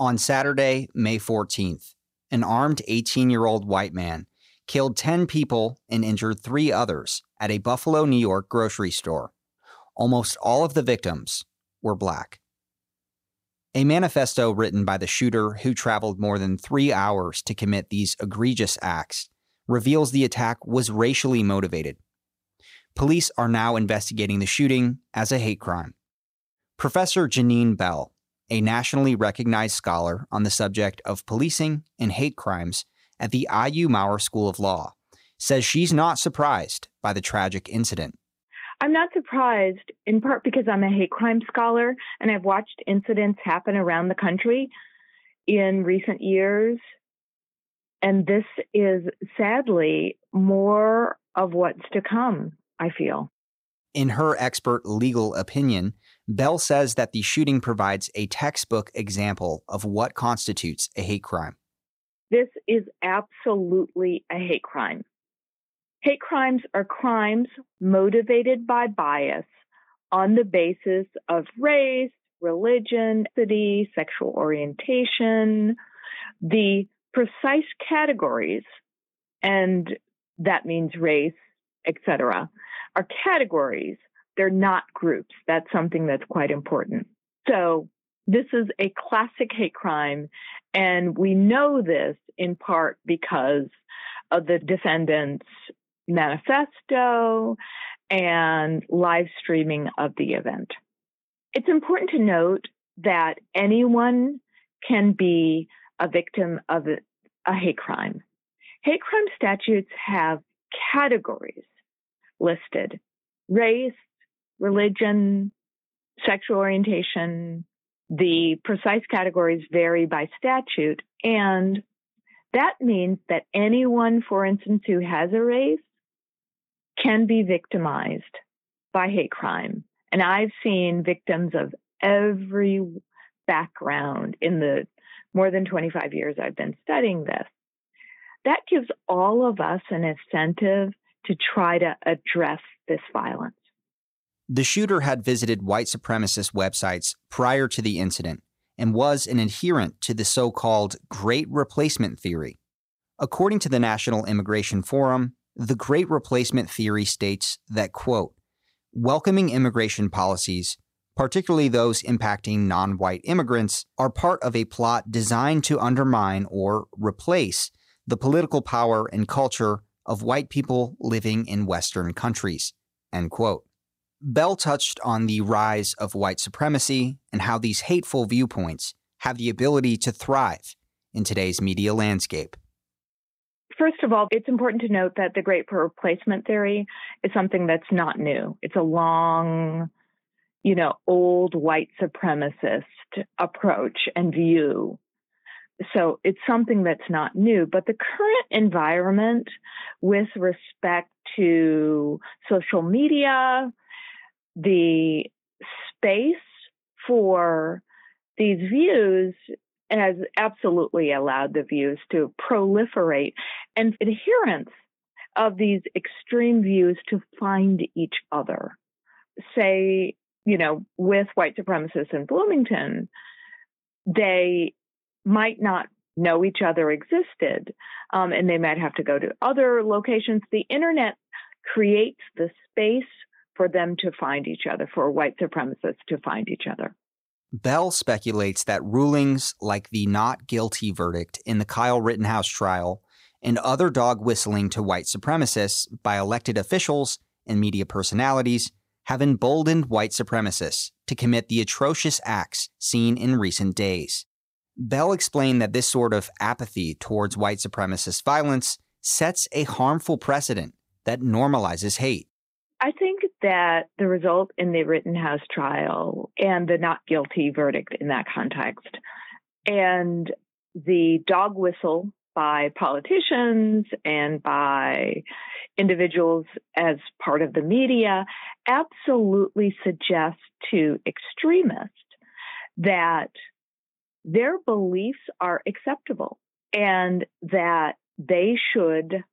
On Saturday, May 14th, an armed 18 year old white man killed 10 people and injured three others at a Buffalo, New York grocery store. Almost all of the victims were black. A manifesto written by the shooter who traveled more than three hours to commit these egregious acts reveals the attack was racially motivated. Police are now investigating the shooting as a hate crime. Professor Jeannine Bell, a nationally recognized scholar on the subject of policing and hate crimes at the IU Maurer School of Law, says she's not surprised by the tragic incident. I'm not surprised, in part because I'm a hate crime scholar and I've watched incidents happen around the country in recent years. And this is sadly more of what's to come, I feel. In her expert legal opinion, Bell says that the shooting provides a textbook example of what constitutes a hate crime. This is absolutely a hate crime. Hate crimes are crimes motivated by bias on the basis of race, religion, city, sexual orientation, the precise categories, and that means race, etc., are categories they're not groups. That's something that's quite important. So this is a classic hate crime. And we know this in part because of the defendant's manifesto and live streaming of the event. It's important to note that anyone can be a victim of a hate crime. Hate crime statutes have categories listed race, religion, sexual orientation. The precise categories vary by statute. And that means that anyone, for instance, who has a race can be victimized by hate crime. And I've seen victims of every background in the more than 25 years I've been studying this. That gives all of us an incentive to try to address this violence. The shooter had visited white supremacist websites prior to the incident and was an adherent to the so called Great Replacement Theory. According to the National Immigration Forum, the Great Replacement Theory states that, quote, welcoming immigration policies, particularly those impacting non white immigrants, are part of a plot designed to undermine or replace the political power and culture of white people living in Western countries, end quote. Bell touched on the rise of white supremacy and how these hateful viewpoints have the ability to thrive in today's media landscape. First of all, it's important to note that the great replacement theory is something that's not new. It's a long, you know, old white supremacist approach and view. So it's something that's not new, but the current environment with respect to social media, the space for these views has absolutely allowed the views to proliferate and adherents of these extreme views to find each other. Say, you know, with white supremacists in Bloomington, they might not know each other existed, um, and they might have to go to other locations. The internet creates the space for them to find each other, for white supremacists to find each other. Bell speculates that rulings like the not guilty verdict in the Kyle Rittenhouse trial and other dog whistling to white supremacists by elected officials and media personalities have emboldened white supremacists to commit the atrocious acts seen in recent days. Bell explained that this sort of apathy towards white supremacist violence sets a harmful precedent that normalizes hate. I think that the result in the Rittenhouse trial and the not guilty verdict in that context and the dog whistle by politicians and by individuals as part of the media absolutely suggests to extremists that their beliefs are acceptable and that they should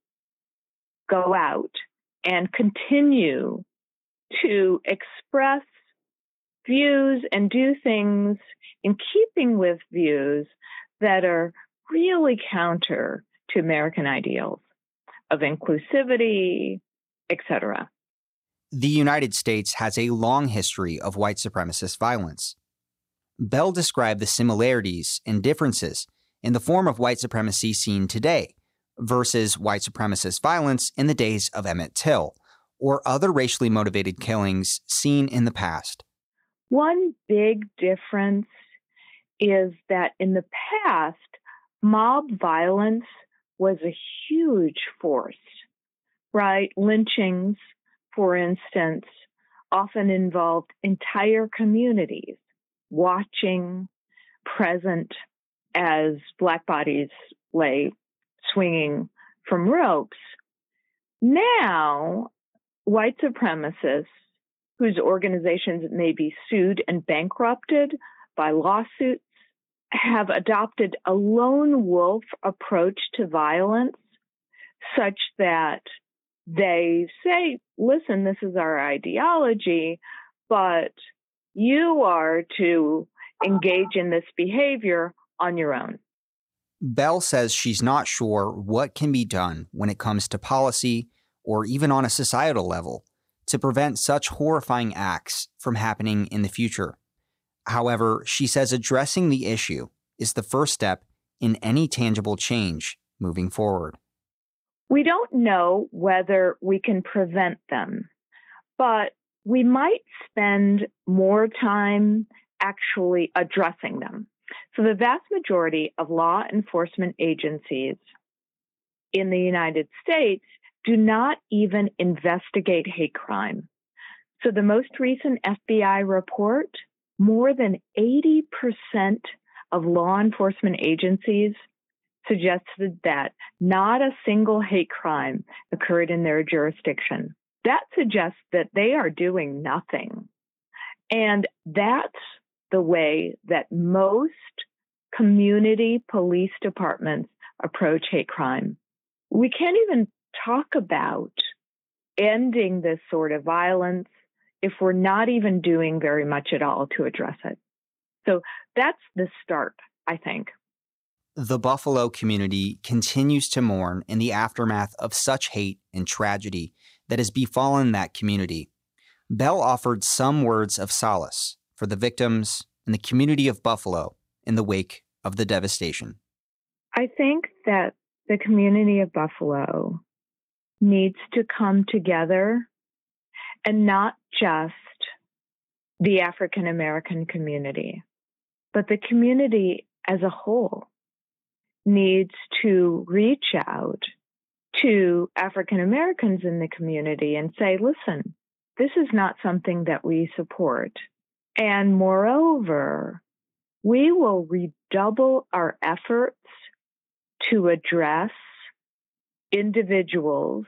go out and continue to express views and do things in keeping with views that are really counter to American ideals of inclusivity, etc. The United States has a long history of white supremacist violence. Bell described the similarities and differences in the form of white supremacy seen today versus white supremacist violence in the days of Emmett Till or other racially motivated killings seen in the past. One big difference is that in the past, mob violence was a huge force, right? Lynchings, for instance, often involved entire communities watching, present as black bodies lay swinging from ropes. Now, white supremacists whose organizations may be sued and bankrupted by lawsuits have adopted a lone wolf approach to violence such that they say, listen, this is our ideology, but you are to engage in this behavior on your own. Bell says she's not sure what can be done when it comes to policy or even on a societal level to prevent such horrifying acts from happening in the future. However, she says addressing the issue is the first step in any tangible change moving forward. We don't know whether we can prevent them, but we might spend more time actually addressing them. So, the vast majority of law enforcement agencies in the United States do not even investigate hate crime. So, the most recent FBI report more than 80% of law enforcement agencies suggested that not a single hate crime occurred in their jurisdiction. That suggests that they are doing nothing. And that's the way that most community police departments approach hate crime. We can't even talk about ending this sort of violence if we're not even doing very much at all to address it. So that's the start, I think. The Buffalo community continues to mourn in the aftermath of such hate and tragedy that has befallen that community. Bell offered some words of solace for the victims and the community of Buffalo in the wake of the devastation. I think that the community of Buffalo needs to come together and not just the African American community, but the community as a whole needs to reach out to African Americans in the community and say, listen, this is not something that we support. And moreover, we will redouble our efforts to address individuals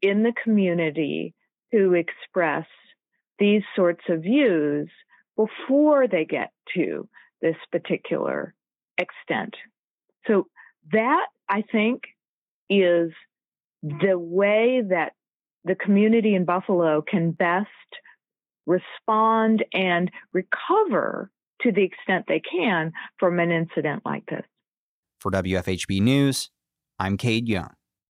in the community who express these sorts of views before they get to this particular extent. So that I think is the way that the community in Buffalo can best respond and recover to the extent they can from an incident like this. For WFHB News, I'm Cade Young.